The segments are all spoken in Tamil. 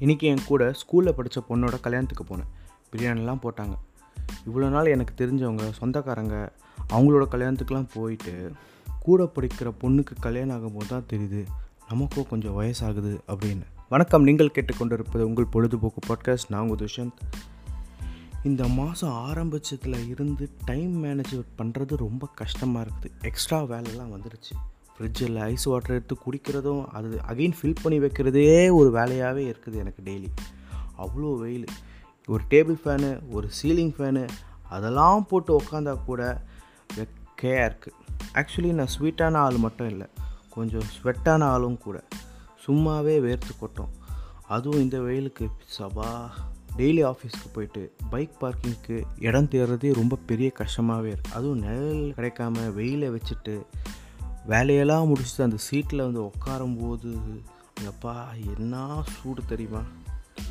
இன்றைக்கி என் கூட ஸ்கூலில் படித்த பொண்ணோட கல்யாணத்துக்கு போனேன். பிரியாணிலாம் போட்டாங்க. இவ்வளோ நாள் எனக்கு தெரிஞ்சவங்க சொந்தக்காரங்க அவங்களோட கல்யாணத்துக்குலாம் போயிட்டு கூட படிக்கிற பொண்ணுக்கு கல்யாணம் ஆகும்போது தான் தெரியுது நமக்கும் கொஞ்சம் வயசாகுது அப்படின்னு. வணக்கம். நீங்கள் கேட்டுக்கொண்டிருப்பது உங்கள் பொழுதுபோக்கு பாட்காஸ்ட் நான் உங்கள் துஷந்த் இந்த மாதம் ஆரம்பிச்சதில் இருந்து டைம் மேனேஜ் பண்ணுறது ரொம்ப கஷ்டமாக இருக்குது. எக்ஸ்ட்ரா வேலைலாம் வந்துடுச்சு ஃப்ரிட்ஜில் ஐஸ் வாட்டர் எடுத்து குடிக்கிறதும் அது அகைன் ஃபில் பண்ணி வைக்கிறதே ஒரு வேலையாகவே இருக்குது எனக்கு டெய்லி அவ்வளோ வெயில். ஒரு டேபிள் ஃபேனு ஒரு சீலிங் ஃபேனு அதெல்லாம் போட்டு உக்காந்தா கூட வெக்கையாக இருக்குது ஆக்சுவலி நான் ஸ்வீட்டான ஆள் மட்டும் இல்லை கொஞ்சம் ஸ்வெட்டான ஆளும் கூட. சும்மாவே வேர்த்து கொட்டும். அதுவும் இந்த வெயிலுக்கு சபா டெய்லி ஆஃபீஸ்க்கு போயிட்டு பைக் பார்க்கிங்க்கு இடம் தேடுறதே ரொம்ப பெரிய கஷ்டமாகவே இருக்குது அதுவும் நிழல் கிடைக்காம வெயிலை வச்சுட்டு வேலையெல்லாம் முடிச்சுட்டு அந்த சீட்டில் வந்து உட்காரும்போது எப்பா என்ன சூடு தெரியுமா?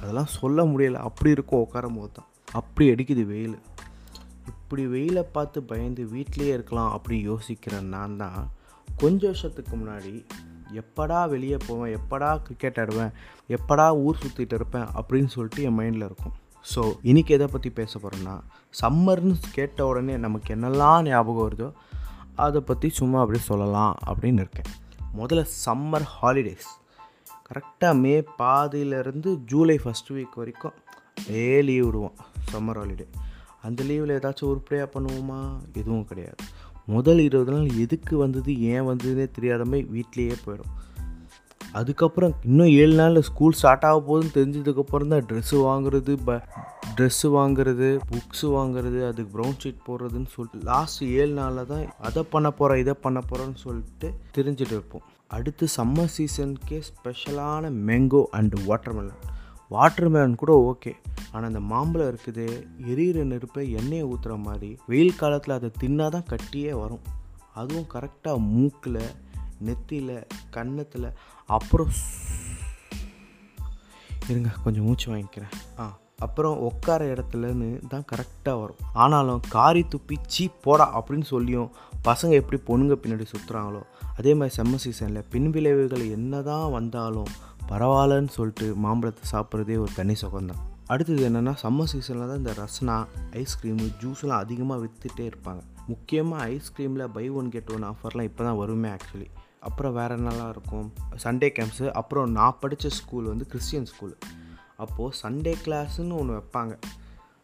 அதெல்லாம் சொல்ல முடியல. அப்படி இருக்கும் உட்காரும் போது தான். அப்படி அடிக்குது வெயில். இப்படி வெயிலை பார்த்து பயந்து வீட்டிலேயே இருக்கலாம் அப்படி யோசிக்கிற நான் தான் கொஞ்ச வருஷத்துக்கு முன்னாடி எப்படா வெளியே போவேன்? எப்படா கிரிக்கெட் ஆடுவேன்? எப்படா ஊர் சுற்றிட்டு இருப்பேன்? அப்படின்னு சொல்லிட்டு என் மைண்டில் இருக்கும். ஸோ இன்றைக்கி எதை பற்றி பேச போகிறேன்னா சம்மர்னு கேட்ட உடனே நமக்கு என்னெல்லாம் ஞாபகம் வருதோ அதை பற்றி சும்மா அப்படியே சொல்லலாம் அப்படின்னு இருக்கேன். முதல்ல சம்மர் ஹாலிடேஸ் கரெக்டாக மே பாதியிலேருந்து ஜூலை ஃபஸ்ட் வீக் வரைக்கும் ஏ லீவ் விடுவோம் சம்மர் ஹாலிடே அந்த லீவில் ஏதாச்சும் உருப்படியாக பண்ணுவோமா? எதுவும் கிடையாது. முதல் இருபது நாள் எதுக்கு வந்தது ஏன் வந்ததுன்னே தெரியாத மாதிரி வீட்லேயே போயிடும். அதுக்கப்புறம் இன்னும் ஏழு நாளில் ஸ்கூல் ஸ்டார்ட் ஆக போகுதுன்னு தெரிஞ்சதுக்கப்புறம் தான் ட்ரெஸ்ஸு வாங்குறது ப ட்ரெஸ்ஸு வாங்குறது புக்ஸு வாங்குறது அதுக்கு ப்ரௌன் ஷீட் போடுறதுன்னு சொல்லிட்டு லாஸ்ட் ஏழு நாளில் தான் அதை பண்ண போகிறோம் இதை பண்ண போகிறோன்னு சொல்லிட்டு தெரிஞ்சுட்டு இருப்போம். அடுத்து சம்மர் சீசனுக்கே ஸ்பெஷலான மேங்கோ அண்டு வாட்டர்மெலன் வாட்டர்மெலன் கூட ஓகே ஆனால் அந்த மாம்பழம் இருக்குது எரியிற நெருப்பை எண்ணெயை ஊற்றுற மாதிரி வெயில் காலத்தில் அதை தின்னாதான் கட்டியே வரும். அதுவும் கரெக்டாக மூக்கில் நெத்தியில் கன்னத்தில் அப்புறம் இருங்க கொஞ்சம் மூச்சு வாங்கிக்கிறேன். ஆ அப்புறம் உட்கார இடத்துலன்னு தான் கரெக்டாக வரும். ஆனாலும் காரி துப்பி சீ போடா அப்படின்னு சொல்லியும் பசங்க எப்படி பொண்ணுங்க பின்னாடி சுற்றுறாங்களோ அதே மாதிரி செம்ம சீசனில் பின் விளைவுகள் என்ன தான் வந்தாலும் பரவாயில்லன்னு சொல்லிட்டு மாம்பழத்தை சாப்பிட்றதே ஒரு தனி சுகம்தான். அடுத்தது என்னென்னா சம்மர் சீசனில் தான் இந்த ரஸ்னா ஐஸ்கிரீமு ஜூஸ்லாம் அதிகமாக விற்றுட்டே இருப்பாங்க. முக்கியமாக ஐஸ்கிரீமில் பை ஒன் கெட் ஒன் ஆஃபர்லாம் இப்போ தான் வருமே ஆக்சுவலி அப்புறம் வேறு என்னெல்லாம் இருக்கும்? சண்டே கேம்ப்ஸு அப்புறம் நான் படித்த ஸ்கூல் வந்து கிறிஸ்டியன் ஸ்கூல் அப்போது சண்டே கிளாஸுன்னு ஒன்று வைப்பாங்க.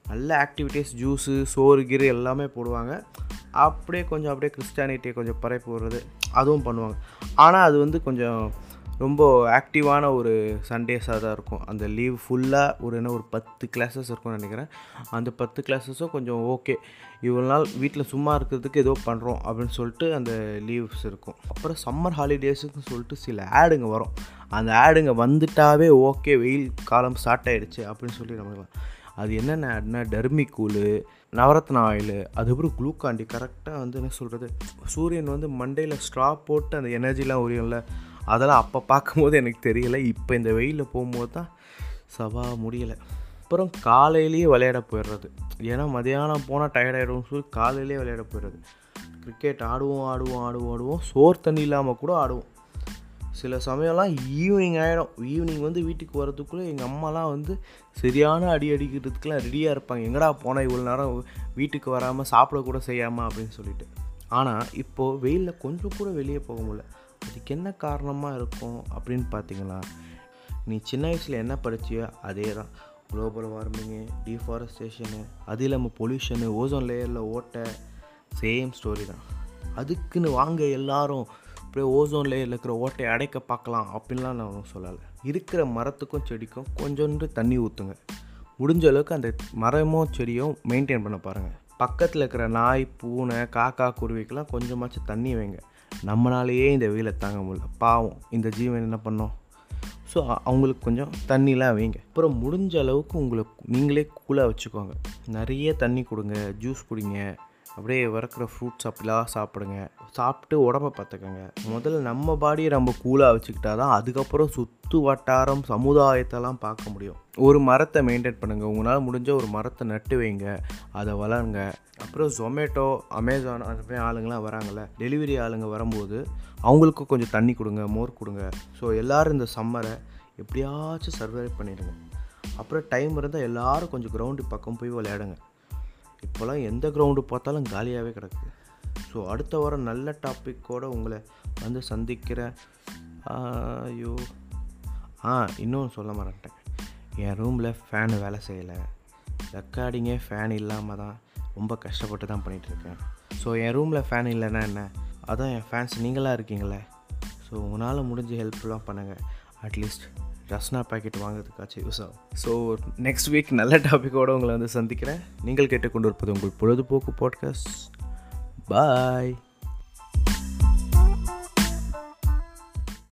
நல்ல ஆக்டிவிட்டீஸ் ஜூஸு சோறு கீரு எல்லாமே போடுவாங்க. அப்படியே கொஞ்சம் அப்படியே கிறிஸ்டியானிட்டியை கொஞ்சம் பரப்பி விடுறது. அதுவும் பண்ணுவாங்க. ஆனால் அது வந்து கொஞ்சம் ரொம்ப ஆக்டிவான ஒரு சண்டேஸாக தான் இருக்கும். அந்த லீவ் ஃபுல்லாக ஒரு என்ன ஒரு பத்து கிளாஸஸ் இருக்கும்னு நினைக்கிறேன். அந்த பத்து கிளாஸஸும் கொஞ்சம் ஓகே இவ்வளோ நாள் வீட்டில் சும்மா இருக்கிறதுக்கு ஏதோ பண்ணுறோம் அப்படின்னு சொல்லிட்டு அந்த லீவ்ஸ் இருக்கும். அப்புறம் சம்மர் ஹாலிடேஸுன்னு சொல்லிட்டு சில ஆடுங்க வரும். அந்த ஆடுங்க வந்துட்டாவே ஓகே வெயில் காலம் ஸ்டார்ட் ஆகிடுச்சு அப்படின்னு சொல்லி நம்ம அது என்னென்ன ஆடுனா டர்மி கூழு நவரத்ன ஆயில் அதுக்கப்புறம் குளூக்காண்டி கரெக்டாக வந்து என்ன சொல்கிறது சூரியன் வந்து மண்டையில் ஸ்ட்ரா போட்டு அந்த எனர்ஜிலாம் உரியும்ல அதெல்லாம் அப்போ பார்க்கும்போது எனக்கு தெரியலை. இப்போ இந்த வெயிலில் போகும்போது தான் சவா முடியலை. அப்புறம் காலையிலேயே விளையாட போயிடுறது. ஏன்னா மதியானம் போனால் டயர்டாயிடும் சொல்லி காலையிலேயே விளையாட போயிடுறது. கிரிக்கெட் ஆடுவோம் ஆடுவோம் ஆடுவோம் ஆடுவோம். சோறு தண்ணி இல்லாமல் கூட ஆடுவோம். சில சமயம்லாம் ஈவினிங் ஆகிடும் ஈவினிங் வந்து வீட்டுக்கு வரதுக்குள்ளே எங்கள் அம்மாலாம் வந்து சரியான அடி அடிக்கிறதுக்குலாம் ரெடியாக இருப்பாங்க. எங்கடா போனால் இவ்வளோ நேரம் வீட்டுக்கு வராமல் சாப்பிடக்கூட செய்யாமல் அப்படின்னு சொல்லிட்டு. ஆனால் இப்போது வெயிலில் கொஞ்சம் கூட வெளியே போக முடியல. அதுக்கு என்ன காரணமாக இருக்கும் அப்படின்னு பார்த்தீங்களா நீ சின்ன வயசில் என்ன படிச்சியோ அதே தான் குளோபல் வார்மிங்கு டீஃபாரஸ்டேஷனு அது இல்லாமல் பொல்யூஷனு ஓசோன் லேயரில் ஓட்ட சேம் ஸ்டோரி தான். அதுக்குன்னு வாங்க எல்லாரும் அப்படியே ஓசோன் லேயரில் இருக்கிற ஓட்டையை அடைக்க பார்க்கலாம் அப்படின்லாம் நான் சொல்லலை. இருக்கிற மரத்துக்கும் செடிக்கும் கொஞ்சோண்டு தண்ணி ஊற்றுங்க முடிஞ்ச அளவுக்கு அந்த மரமும் செடியும் மெயின்டைன் பண்ண பாருங்கள் பக்கத்தில் இருக்கிற நாய் பூனை காக்கா குருவிக்கெல்லாம் கொஞ்சமாச்சும் தண்ணி வைங்க. நம்மளாலேயே இந்த வெயிலை தாங்க முடியல. பாவம் இந்த ஜீவன் என்ன பண்ணோம்? ஸோ அவங்களுக்கு கொஞ்சம் தண்ணிலாம் வைங்க. அப்புறம் முடிஞ்ச அளவுக்கு உங்களுக்கு நீங்களே கூலாக வச்சுக்கோங்க. நிறைய தண்ணி கொடுங்க ஜூஸ் குடிங்க. அப்படியே வறக்கிற ஃப்ரூட்ஸ் அப்படிலாம் சாப்பிடுங்க. சாப்பிட்டு உடம்ப பார்த்துக்கோங்க. முதல்ல நம்ம பாடியை நம்ம கூலாக வச்சுக்கிட்டா தான் அதுக்கப்புறம் சுற்று வட்டாரம் சமுதாயத்தெல்லாம் பார்க்க முடியும். ஒரு மரத்தை மெயின்டைன் பண்ணுங்கள் உங்களால் முடிஞ்ச ஒரு மரத்தை நட்டு வைங்க. அதை வளருங்க. அப்புறம் ஜொமேட்டோ அமேசான் அந்த மாதிரி ஆளுங்களாம் வராங்கள்ல டெலிவரி ஆளுங்க வரும்போது அவங்களுக்கும் கொஞ்சம் தண்ணி கொடுங்க மோர் கொடுங்க. ஸோ எல்லோரும் இந்த சம்மரை எப்படியாச்சும் சர்வை பண்ணிடுங்க. அப்புறம் டைம் இருந்தால் எல்லோரும் கொஞ்சம் கிரவுண்டு பக்கம் போய் விளையாடுங்க. இப்போலாம் எந்த கிரவுண்டு பார்த்தாலும் காலியாகவே கிடக்குது ஸோ அடுத்த வாரம் நல்ல டாப்பிக்கோடு உங்களை வந்து சந்திக்கிறேன். ஐயோ. ஆ இன்னும் சொல்ல மாட்டேன் என் ரூமில் ஃபேனு வேலை செய்யலை. ரெக்கார்டிங்கே ஃபேன் இல்லாமல் தான் ரொம்ப கஷ்டப்பட்டு தான் பண்ணிகிட்ருக்கேன் ஸோ என் ரூமில் ஃபேன் இல்லைன்னா என்ன? அதான் என் ஃபேன்ஸ் நீங்களாக இருக்கீங்களே? ஸோ உங்களால் முடிஞ்ச ஹெல்ப்லாம் பண்ணுங்கள் அட்லீஸ்ட் ரஸ்னா பேக்கெட் வாங்குறதுக்காச்சும் யூஸ் ஆகும். ஸோ நெக்ஸ்ட் வீக் நல்ல டாப்பிக்கோடு உங்களை வந்து சந்திக்கிறேன். நீங்கள் கேட்டுக்கொண்டு இருப்பது உங்கள் பொழுதுபோக்கு பாட்காஸ்ட் பாய்